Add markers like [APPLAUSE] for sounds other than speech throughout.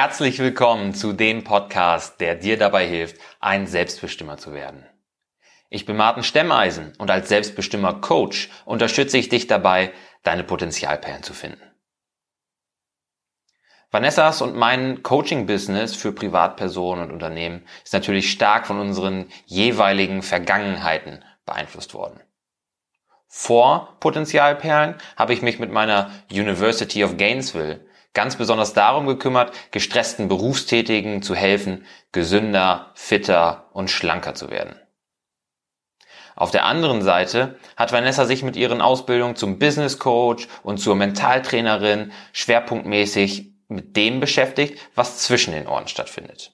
Herzlich willkommen zu dem Podcast, der dir dabei hilft, ein Selbstbestimmer zu werden. Ich bin Martin Stemmeisen und als Selbstbestimmer Coach unterstütze ich dich dabei, deine Potenzialperlen zu finden. Vanessas und mein Coaching-Business für Privatpersonen und Unternehmen ist natürlich stark von unseren jeweiligen Vergangenheiten beeinflusst worden. Vor Potenzialperlen habe ich mich mit meiner University of Gainesville ganz besonders darum gekümmert, gestressten Berufstätigen zu helfen, gesünder, fitter und schlanker zu werden. Auf der anderen Seite hat Vanessa sich mit ihren Ausbildungen zum Business Coach und zur Mentaltrainerin schwerpunktmäßig mit dem beschäftigt, was zwischen den Ohren stattfindet.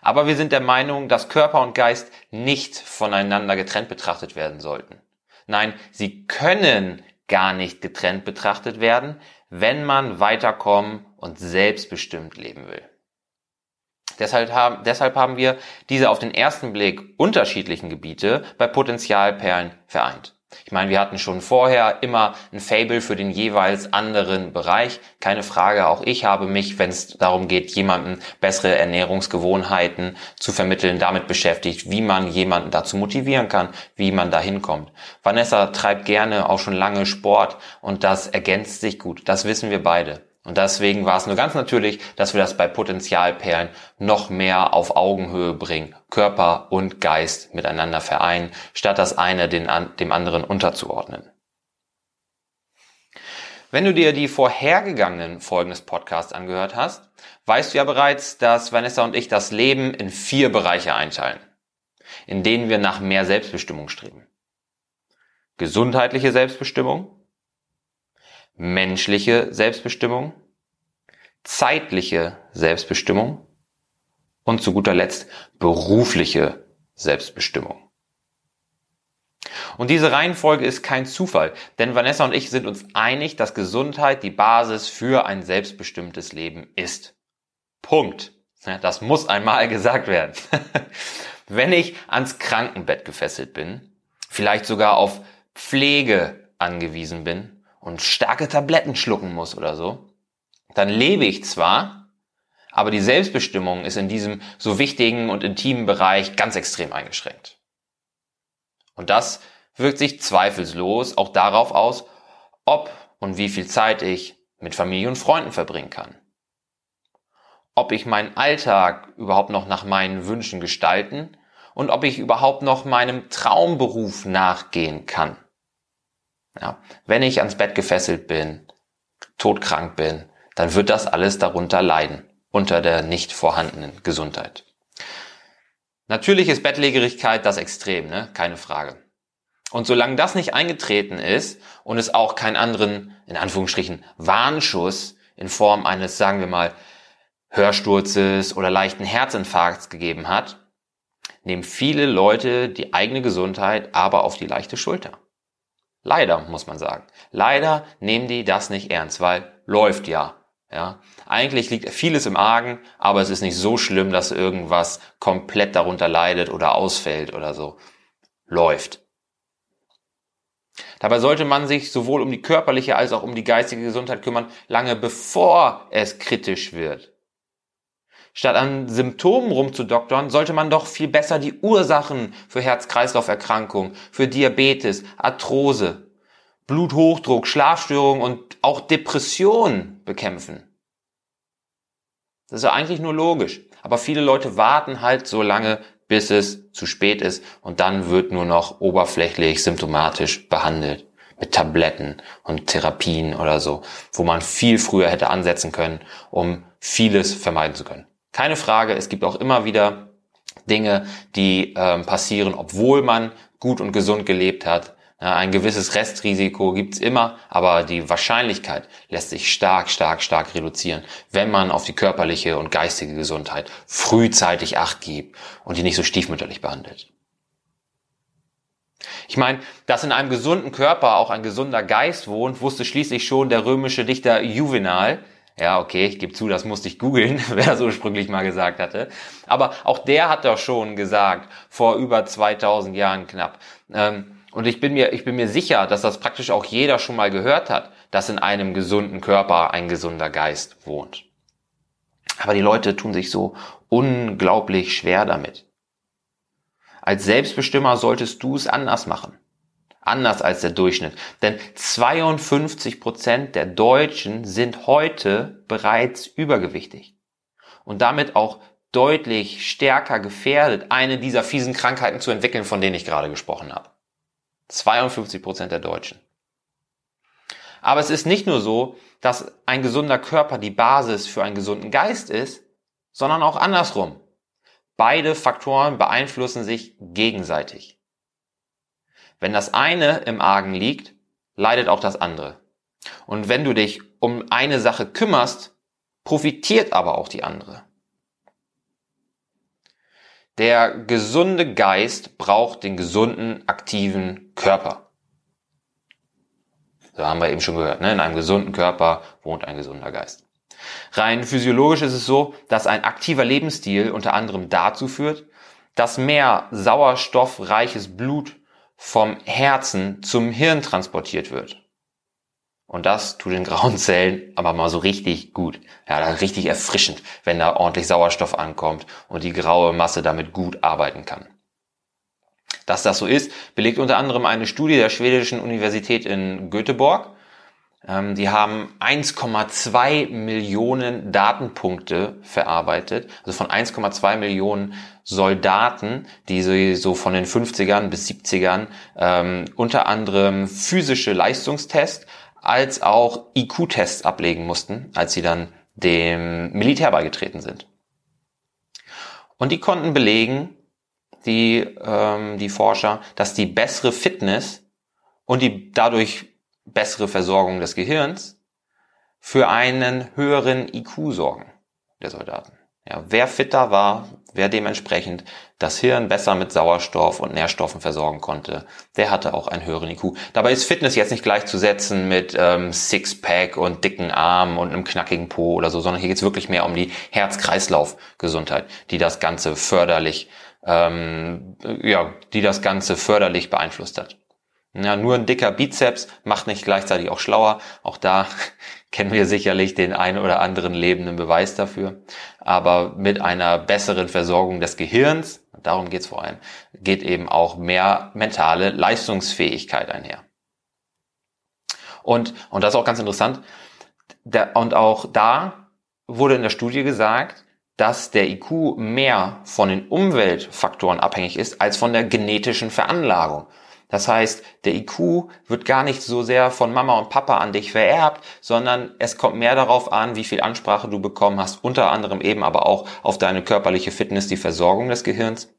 Aber wir sind der Meinung, dass Körper und Geist nicht voneinander getrennt betrachtet werden sollten. Nein, sie können gar nicht getrennt betrachtet werden, wenn man weiterkommen und selbstbestimmt leben will. Deshalb haben, deshalb haben wir diese auf den ersten Blick unterschiedlichen Gebiete bei Potenzialperlen vereint. Ich meine, wir hatten schon vorher immer ein Fable für den jeweils anderen Bereich. Keine Frage, auch ich habe mich, wenn es darum geht, jemanden bessere Ernährungsgewohnheiten zu vermitteln, damit beschäftigt, wie man jemanden dazu motivieren kann, wie man da hinkommt. Vanessa treibt gerne auch schon lange Sport und das ergänzt sich gut. Das wissen wir beide. Und deswegen war es nur ganz natürlich, dass wir das bei Potenzialperlen noch mehr auf Augenhöhe bringen, Körper und Geist miteinander vereinen, statt das eine den, dem anderen unterzuordnen. Wenn du dir die vorhergegangenen Folgen des Podcasts angehört hast, weißt du ja bereits, dass Vanessa und ich das Leben in vier Bereiche einteilen, in denen wir nach mehr Selbstbestimmung streben. Gesundheitliche Selbstbestimmung, menschliche Selbstbestimmung, zeitliche Selbstbestimmung und zu guter Letzt berufliche Selbstbestimmung. Und diese Reihenfolge ist kein Zufall, denn Vanessa und ich sind uns einig, dass Gesundheit die Basis für ein selbstbestimmtes Leben ist. Punkt. Das muss einmal [LAUGHS] gesagt werden. [LAUGHS] Wenn ich ans Krankenbett gefesselt bin, vielleicht sogar auf Pflege angewiesen bin, und starke Tabletten schlucken muss oder so, dann lebe ich zwar, aber die Selbstbestimmung ist in diesem so wichtigen und intimen Bereich ganz extrem eingeschränkt. Und das wirkt sich zweifellos auch darauf aus, ob und wie viel Zeit ich mit Familie und Freunden verbringen kann. Ob ich meinen Alltag überhaupt noch nach meinen Wünschen gestalten und ob ich überhaupt noch meinem Traumberuf nachgehen kann. Ja, wenn ich ans Bett gefesselt bin, todkrank bin, dann wird das alles darunter leiden, unter der nicht vorhandenen Gesundheit. Natürlich ist Bettlägerigkeit das Extrem, ne? keine Frage. Und solange das nicht eingetreten ist und es auch keinen anderen, in Anführungsstrichen, Warnschuss in Form eines, sagen wir mal, Hörsturzes oder leichten Herzinfarkts gegeben hat, nehmen viele Leute die eigene Gesundheit aber auf die leichte Schulter. Leider, muss man sagen. Leider nehmen die das nicht ernst, weil läuft ja. Ja, eigentlich liegt vieles im Argen, aber es ist nicht so schlimm, dass irgendwas komplett darunter leidet oder ausfällt oder so. Läuft. Dabei sollte man sich sowohl um die körperliche als auch um die geistige Gesundheit kümmern, lange bevor es kritisch wird. Statt an Symptomen rumzudoktern, sollte man doch viel besser die Ursachen für Herz-Kreislauf-Erkrankungen, für Diabetes, Arthrose, Bluthochdruck, Schlafstörungen und auch Depressionen bekämpfen. Das ist ja eigentlich nur logisch. Aber viele Leute warten halt so lange, bis es zu spät ist und dann wird nur noch oberflächlich symptomatisch behandelt mit Tabletten und Therapien oder so, wo man viel früher hätte ansetzen können, um vieles vermeiden zu können. Keine Frage, es gibt auch immer wieder Dinge, die ähm, passieren, obwohl man gut und gesund gelebt hat. Ja, ein gewisses Restrisiko gibt's immer, aber die Wahrscheinlichkeit lässt sich stark, stark, stark reduzieren, wenn man auf die körperliche und geistige Gesundheit frühzeitig Acht gibt und die nicht so stiefmütterlich behandelt. Ich meine, dass in einem gesunden Körper auch ein gesunder Geist wohnt, wusste schließlich schon der römische Dichter Juvenal, ja, okay, ich gebe zu, das musste ich googeln, [LAUGHS] wer das ursprünglich mal gesagt hatte. Aber auch der hat doch schon gesagt, vor über 2000 Jahren knapp. Ähm, und ich bin mir, ich bin mir sicher, dass das praktisch auch jeder schon mal gehört hat, dass in einem gesunden Körper ein gesunder Geist wohnt. Aber die Leute tun sich so unglaublich schwer damit. Als Selbstbestimmer solltest du es anders machen. Anders als der Durchschnitt. Denn 52 Prozent der Deutschen sind heute bereits übergewichtig. Und damit auch deutlich stärker gefährdet, eine dieser fiesen Krankheiten zu entwickeln, von denen ich gerade gesprochen habe. 52 Prozent der Deutschen. Aber es ist nicht nur so, dass ein gesunder Körper die Basis für einen gesunden Geist ist, sondern auch andersrum. Beide Faktoren beeinflussen sich gegenseitig. Wenn das eine im Argen liegt, leidet auch das andere. Und wenn du dich um eine Sache kümmerst, profitiert aber auch die andere. Der gesunde Geist braucht den gesunden, aktiven Körper. So haben wir eben schon gehört. Ne? In einem gesunden Körper wohnt ein gesunder Geist. Rein physiologisch ist es so, dass ein aktiver Lebensstil unter anderem dazu führt, dass mehr sauerstoffreiches Blut vom Herzen zum Hirn transportiert wird. Und das tut den grauen Zellen aber mal so richtig gut. Ja, richtig erfrischend, wenn da ordentlich Sauerstoff ankommt und die graue Masse damit gut arbeiten kann. Dass das so ist, belegt unter anderem eine Studie der schwedischen Universität in Göteborg. Ähm, die haben 1,2 Millionen Datenpunkte verarbeitet, also von 1,2 Millionen Soldaten, die so von den 50ern bis 70ern ähm, unter anderem physische Leistungstests als auch IQ-Tests ablegen mussten, als sie dann dem Militär beigetreten sind. Und die konnten belegen, die, ähm, die Forscher, dass die bessere Fitness und die dadurch bessere Versorgung des Gehirns für einen höheren IQ sorgen der Soldaten. Ja, wer fitter war, wer dementsprechend das Hirn besser mit Sauerstoff und Nährstoffen versorgen konnte, der hatte auch einen höheren IQ. Dabei ist Fitness jetzt nicht gleichzusetzen mit ähm, Sixpack und dicken Armen und einem knackigen Po oder so, sondern hier geht's wirklich mehr um die Herz-Kreislauf-Gesundheit, die das Ganze förderlich, ähm, ja, die das Ganze förderlich beeinflusst hat. Ja, nur ein dicker Bizeps macht nicht gleichzeitig auch schlauer. Auch da [LAUGHS] kennen wir sicherlich den einen oder anderen lebenden Beweis dafür. Aber mit einer besseren Versorgung des Gehirns, darum geht's vor allem, geht eben auch mehr mentale Leistungsfähigkeit einher. Und, und das ist auch ganz interessant, der, und auch da wurde in der Studie gesagt, dass der IQ mehr von den Umweltfaktoren abhängig ist als von der genetischen Veranlagung. Das heißt, der IQ wird gar nicht so sehr von Mama und Papa an dich vererbt, sondern es kommt mehr darauf an, wie viel Ansprache du bekommen hast, unter anderem eben aber auch auf deine körperliche Fitness, die Versorgung des Gehirns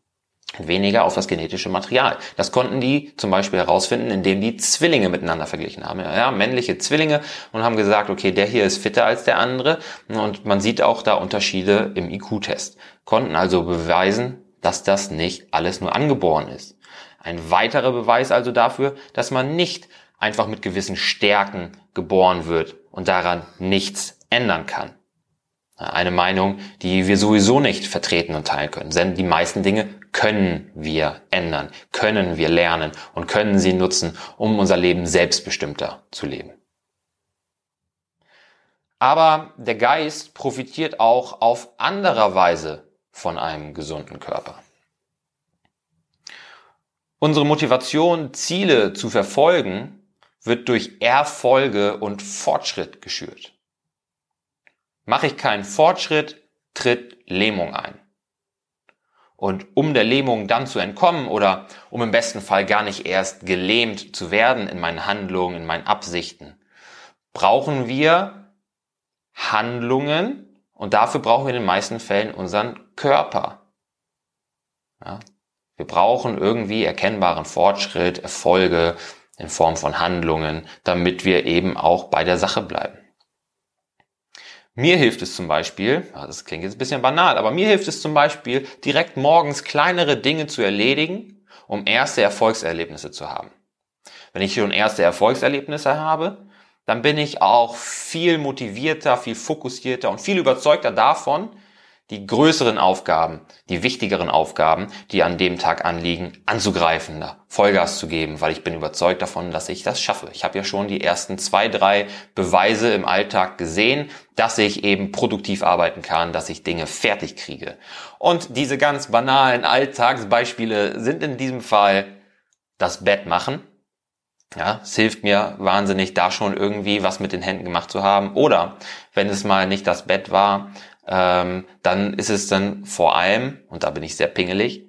weniger auf das genetische Material. Das konnten die zum Beispiel herausfinden, indem die Zwillinge miteinander verglichen haben. Ja, männliche Zwillinge und haben gesagt, okay, der hier ist fitter als der andere und man sieht auch da Unterschiede im IQ-Test. Konnten also beweisen, dass das nicht alles nur angeboren ist. Ein weiterer Beweis also dafür, dass man nicht einfach mit gewissen Stärken geboren wird und daran nichts ändern kann. Eine Meinung, die wir sowieso nicht vertreten und teilen können. Denn die meisten Dinge können wir ändern, können wir lernen und können sie nutzen, um unser Leben selbstbestimmter zu leben. Aber der Geist profitiert auch auf anderer Weise von einem gesunden Körper. Unsere Motivation, Ziele zu verfolgen, wird durch Erfolge und Fortschritt geschürt. Mache ich keinen Fortschritt, tritt Lähmung ein. Und um der Lähmung dann zu entkommen oder um im besten Fall gar nicht erst gelähmt zu werden in meinen Handlungen, in meinen Absichten, brauchen wir Handlungen und dafür brauchen wir in den meisten Fällen unseren Körper. Ja, wir brauchen irgendwie erkennbaren Fortschritt, Erfolge in Form von Handlungen, damit wir eben auch bei der Sache bleiben. Mir hilft es zum Beispiel, das klingt jetzt ein bisschen banal, aber mir hilft es zum Beispiel, direkt morgens kleinere Dinge zu erledigen, um erste Erfolgserlebnisse zu haben. Wenn ich schon erste Erfolgserlebnisse habe, dann bin ich auch viel motivierter, viel fokussierter und viel überzeugter davon, die größeren Aufgaben, die wichtigeren Aufgaben, die an dem Tag anliegen, anzugreifen, da Vollgas zu geben, weil ich bin überzeugt davon, dass ich das schaffe. Ich habe ja schon die ersten zwei, drei Beweise im Alltag gesehen, dass ich eben produktiv arbeiten kann, dass ich Dinge fertig kriege. Und diese ganz banalen Alltagsbeispiele sind in diesem Fall das Bett machen. Ja, es hilft mir wahnsinnig, da schon irgendwie was mit den Händen gemacht zu haben. Oder wenn es mal nicht das Bett war, ähm, dann ist es dann vor allem, und da bin ich sehr pingelig,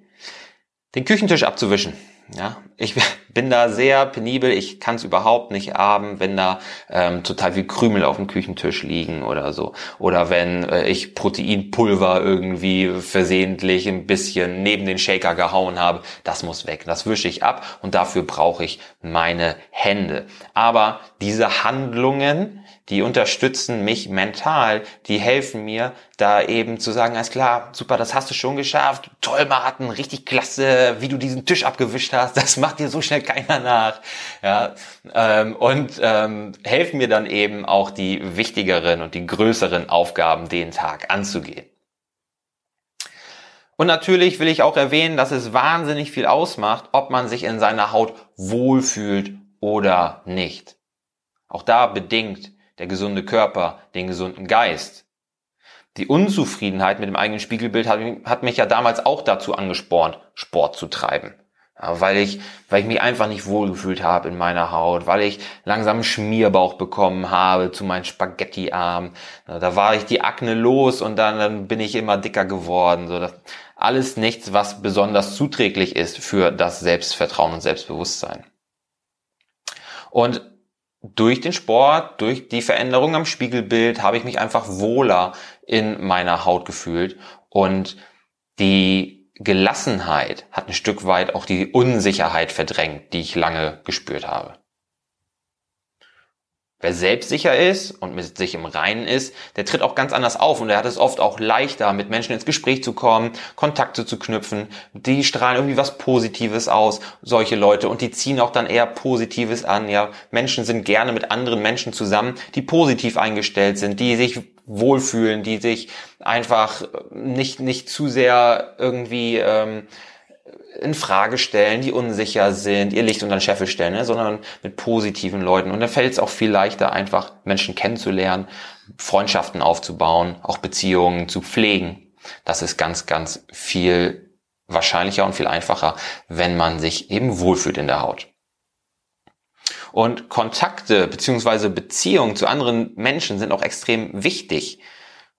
den Küchentisch abzuwischen. Ja, ich [LAUGHS] bin da sehr penibel. Ich kann es überhaupt nicht haben, wenn da ähm, total viel Krümel auf dem Küchentisch liegen oder so. Oder wenn äh, ich Proteinpulver irgendwie versehentlich ein bisschen neben den Shaker gehauen habe. Das muss weg. Das wische ich ab und dafür brauche ich meine Hände. Aber diese Handlungen, die unterstützen mich mental, die helfen mir, da eben zu sagen, alles klar, super, das hast du schon geschafft, toll Martin, richtig klasse, wie du diesen Tisch abgewischt hast, [LAUGHS] das macht dir so schnell keiner nach. Ja, ähm, und ähm, helfen mir dann eben auch die wichtigeren und die größeren Aufgaben den Tag anzugehen. Und natürlich will ich auch erwähnen, dass es wahnsinnig viel ausmacht, ob man sich in seiner Haut wohlfühlt oder nicht. Auch da bedingt der gesunde Körper, den gesunden Geist. Die Unzufriedenheit mit dem eigenen Spiegelbild hat, hat mich ja damals auch dazu angespornt, Sport zu treiben. Ja, weil ich, weil ich mich einfach nicht wohlgefühlt habe in meiner Haut, weil ich langsam Schmierbauch bekommen habe zu meinen Spaghetti-Armen. Da war ich die Akne los und dann, dann bin ich immer dicker geworden. So, das, alles nichts, was besonders zuträglich ist für das Selbstvertrauen und Selbstbewusstsein. Und durch den Sport, durch die Veränderung am Spiegelbild habe ich mich einfach wohler in meiner Haut gefühlt und die Gelassenheit hat ein Stück weit auch die Unsicherheit verdrängt, die ich lange gespürt habe. Wer selbstsicher ist und mit sich im Reinen ist, der tritt auch ganz anders auf und er hat es oft auch leichter, mit Menschen ins Gespräch zu kommen, Kontakte zu knüpfen. Die strahlen irgendwie was Positives aus, solche Leute, und die ziehen auch dann eher Positives an. Ja, Menschen sind gerne mit anderen Menschen zusammen, die positiv eingestellt sind, die sich wohlfühlen, die sich einfach nicht nicht zu sehr irgendwie ähm, in Frage stellen, die unsicher sind, ihr Licht unter den Scheffel stellen, ne, sondern mit positiven Leuten. Und dann fällt es auch viel leichter, einfach Menschen kennenzulernen, Freundschaften aufzubauen, auch Beziehungen zu pflegen. Das ist ganz, ganz viel wahrscheinlicher und viel einfacher, wenn man sich eben wohlfühlt in der Haut. Und Kontakte beziehungsweise Beziehungen zu anderen Menschen sind auch extrem wichtig.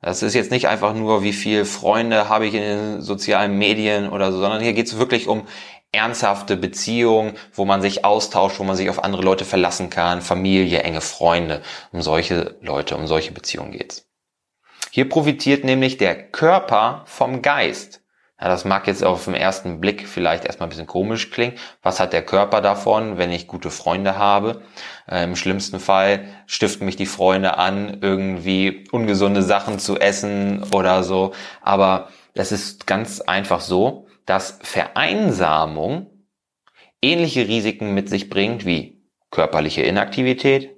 Das ist jetzt nicht einfach nur, wie viel Freunde habe ich in den sozialen Medien oder so, sondern hier geht es wirklich um ernsthafte Beziehungen, wo man sich austauscht, wo man sich auf andere Leute verlassen kann, Familie, enge Freunde. Um solche Leute, um solche Beziehungen geht's. Hier profitiert nämlich der Körper vom Geist. Ja, das mag jetzt auf den ersten Blick vielleicht erstmal ein bisschen komisch klingen. Was hat der Körper davon, wenn ich gute Freunde habe? Äh, Im schlimmsten Fall stiften mich die Freunde an, irgendwie ungesunde Sachen zu essen oder so. Aber es ist ganz einfach so, dass Vereinsamung ähnliche Risiken mit sich bringt wie körperliche Inaktivität,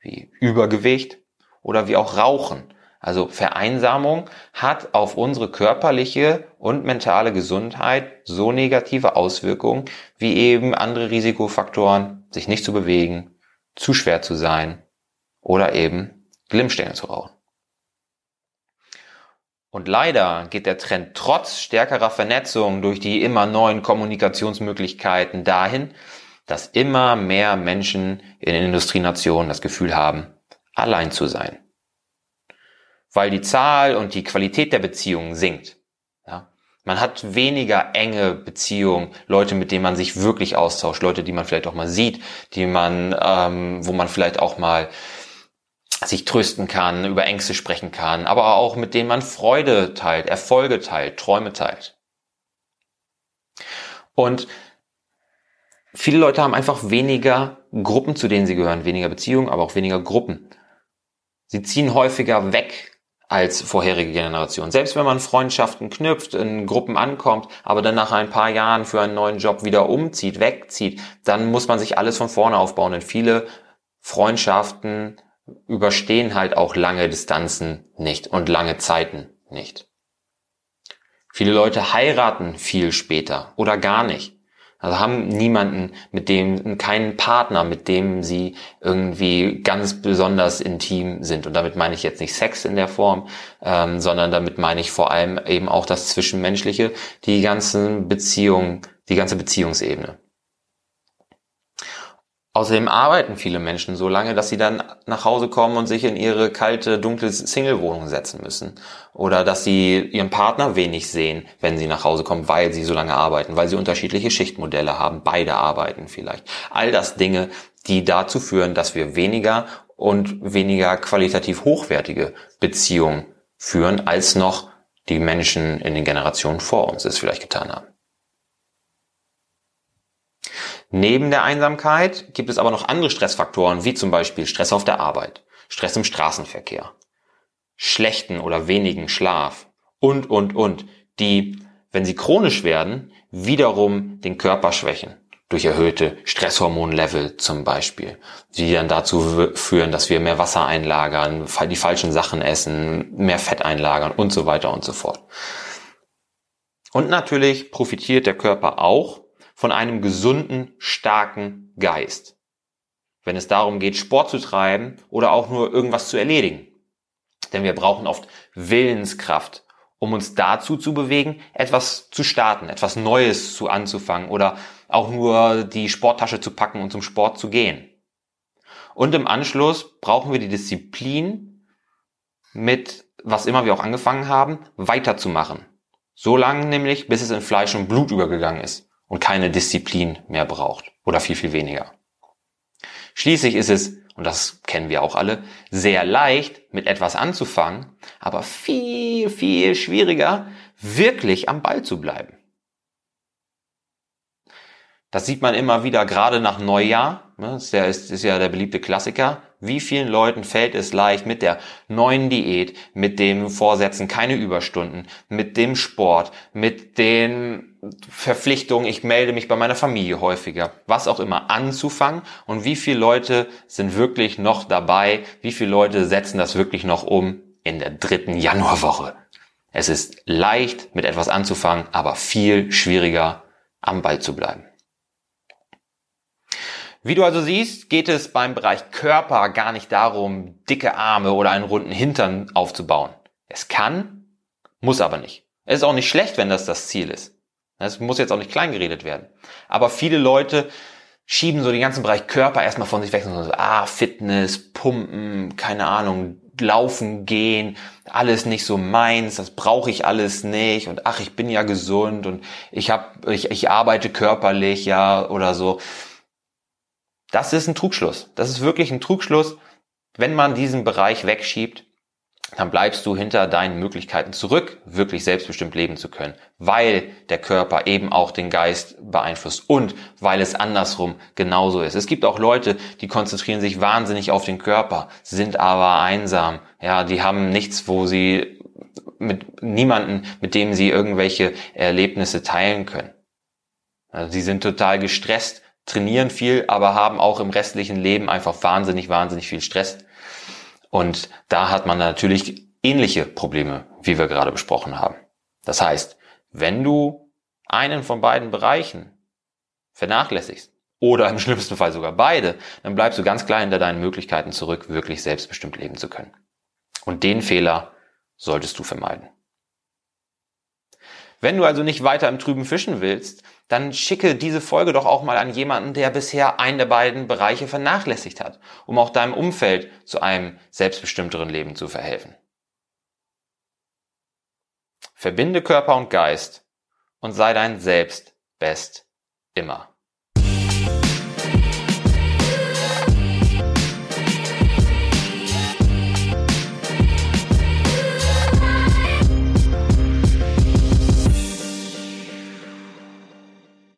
wie Übergewicht oder wie auch Rauchen. Also Vereinsamung hat auf unsere körperliche und mentale Gesundheit so negative Auswirkungen wie eben andere Risikofaktoren, sich nicht zu bewegen, zu schwer zu sein oder eben Glimmstänge zu rauchen. Und leider geht der Trend trotz stärkerer Vernetzung durch die immer neuen Kommunikationsmöglichkeiten dahin, dass immer mehr Menschen in Industrienationen das Gefühl haben, allein zu sein weil die Zahl und die Qualität der Beziehungen sinkt. Ja? Man hat weniger enge Beziehungen, Leute, mit denen man sich wirklich austauscht, Leute, die man vielleicht auch mal sieht, die man, ähm, wo man vielleicht auch mal sich trösten kann, über Ängste sprechen kann, aber auch mit denen man Freude teilt, Erfolge teilt, Träume teilt. Und viele Leute haben einfach weniger Gruppen, zu denen sie gehören, weniger Beziehungen, aber auch weniger Gruppen. Sie ziehen häufiger weg als vorherige Generation. Selbst wenn man Freundschaften knüpft, in Gruppen ankommt, aber dann nach ein paar Jahren für einen neuen Job wieder umzieht, wegzieht, dann muss man sich alles von vorne aufbauen. Denn viele Freundschaften überstehen halt auch lange Distanzen nicht und lange Zeiten nicht. Viele Leute heiraten viel später oder gar nicht. Also haben niemanden, mit dem, keinen Partner, mit dem sie irgendwie ganz besonders intim sind. Und damit meine ich jetzt nicht Sex in der Form, ähm, sondern damit meine ich vor allem eben auch das Zwischenmenschliche, die ganzen Beziehungen, die ganze Beziehungsebene. Außerdem arbeiten viele Menschen so lange, dass sie dann nach Hause kommen und sich in ihre kalte, dunkle Single-Wohnung setzen müssen. Oder dass sie ihren Partner wenig sehen, wenn sie nach Hause kommen, weil sie so lange arbeiten, weil sie unterschiedliche Schichtmodelle haben, beide arbeiten vielleicht. All das Dinge, die dazu führen, dass wir weniger und weniger qualitativ hochwertige Beziehungen führen, als noch die Menschen in den Generationen vor uns es vielleicht getan haben. Neben der Einsamkeit gibt es aber noch andere Stressfaktoren, wie zum Beispiel Stress auf der Arbeit, Stress im Straßenverkehr, schlechten oder wenigen Schlaf und, und, und, die, wenn sie chronisch werden, wiederum den Körper schwächen. Durch erhöhte Stresshormonlevel zum Beispiel, die dann dazu führen, dass wir mehr Wasser einlagern, die falschen Sachen essen, mehr Fett einlagern und so weiter und so fort. Und natürlich profitiert der Körper auch von einem gesunden, starken Geist. Wenn es darum geht, Sport zu treiben oder auch nur irgendwas zu erledigen. Denn wir brauchen oft Willenskraft, um uns dazu zu bewegen, etwas zu starten, etwas Neues zu anzufangen oder auch nur die Sporttasche zu packen und zum Sport zu gehen. Und im Anschluss brauchen wir die Disziplin, mit was immer wir auch angefangen haben, weiterzumachen. So lange nämlich, bis es in Fleisch und Blut übergegangen ist und keine Disziplin mehr braucht oder viel, viel weniger. Schließlich ist es, und das kennen wir auch alle, sehr leicht mit etwas anzufangen, aber viel, viel schwieriger, wirklich am Ball zu bleiben. Das sieht man immer wieder, gerade nach Neujahr. Ne, das ist ja, ist, ist ja der beliebte Klassiker. Wie vielen Leuten fällt es leicht mit der neuen Diät, mit dem Vorsätzen keine Überstunden, mit dem Sport, mit den Verpflichtungen, ich melde mich bei meiner Familie häufiger, was auch immer anzufangen und wie viele Leute sind wirklich noch dabei, wie viele Leute setzen das wirklich noch um in der dritten Januarwoche. Es ist leicht mit etwas anzufangen, aber viel schwieriger am Ball zu bleiben. Wie du also siehst, geht es beim Bereich Körper gar nicht darum, dicke Arme oder einen runden Hintern aufzubauen. Es kann, muss aber nicht. Es ist auch nicht schlecht, wenn das das Ziel ist. Es muss jetzt auch nicht klein geredet werden. Aber viele Leute schieben so den ganzen Bereich Körper erstmal von sich weg und so, ah, Fitness, Pumpen, keine Ahnung, laufen gehen, alles nicht so meins, das brauche ich alles nicht und ach, ich bin ja gesund und ich hab, ich, ich arbeite körperlich, ja, oder so. Das ist ein Trugschluss. Das ist wirklich ein Trugschluss. Wenn man diesen Bereich wegschiebt, dann bleibst du hinter deinen Möglichkeiten zurück, wirklich selbstbestimmt leben zu können, weil der Körper eben auch den Geist beeinflusst und weil es andersrum genauso ist. Es gibt auch Leute, die konzentrieren sich wahnsinnig auf den Körper, sind aber einsam. Ja, die haben nichts, wo sie mit niemanden, mit dem sie irgendwelche Erlebnisse teilen können. Also sie sind total gestresst, trainieren viel, aber haben auch im restlichen Leben einfach wahnsinnig, wahnsinnig viel Stress. Und da hat man natürlich ähnliche Probleme, wie wir gerade besprochen haben. Das heißt, wenn du einen von beiden Bereichen vernachlässigst oder im schlimmsten Fall sogar beide, dann bleibst du ganz klar hinter deinen Möglichkeiten zurück, wirklich selbstbestimmt leben zu können. Und den Fehler solltest du vermeiden. Wenn du also nicht weiter im Trüben fischen willst, dann schicke diese Folge doch auch mal an jemanden, der bisher einen der beiden Bereiche vernachlässigt hat, um auch deinem Umfeld zu einem selbstbestimmteren Leben zu verhelfen. Verbinde Körper und Geist und sei dein Selbst best immer.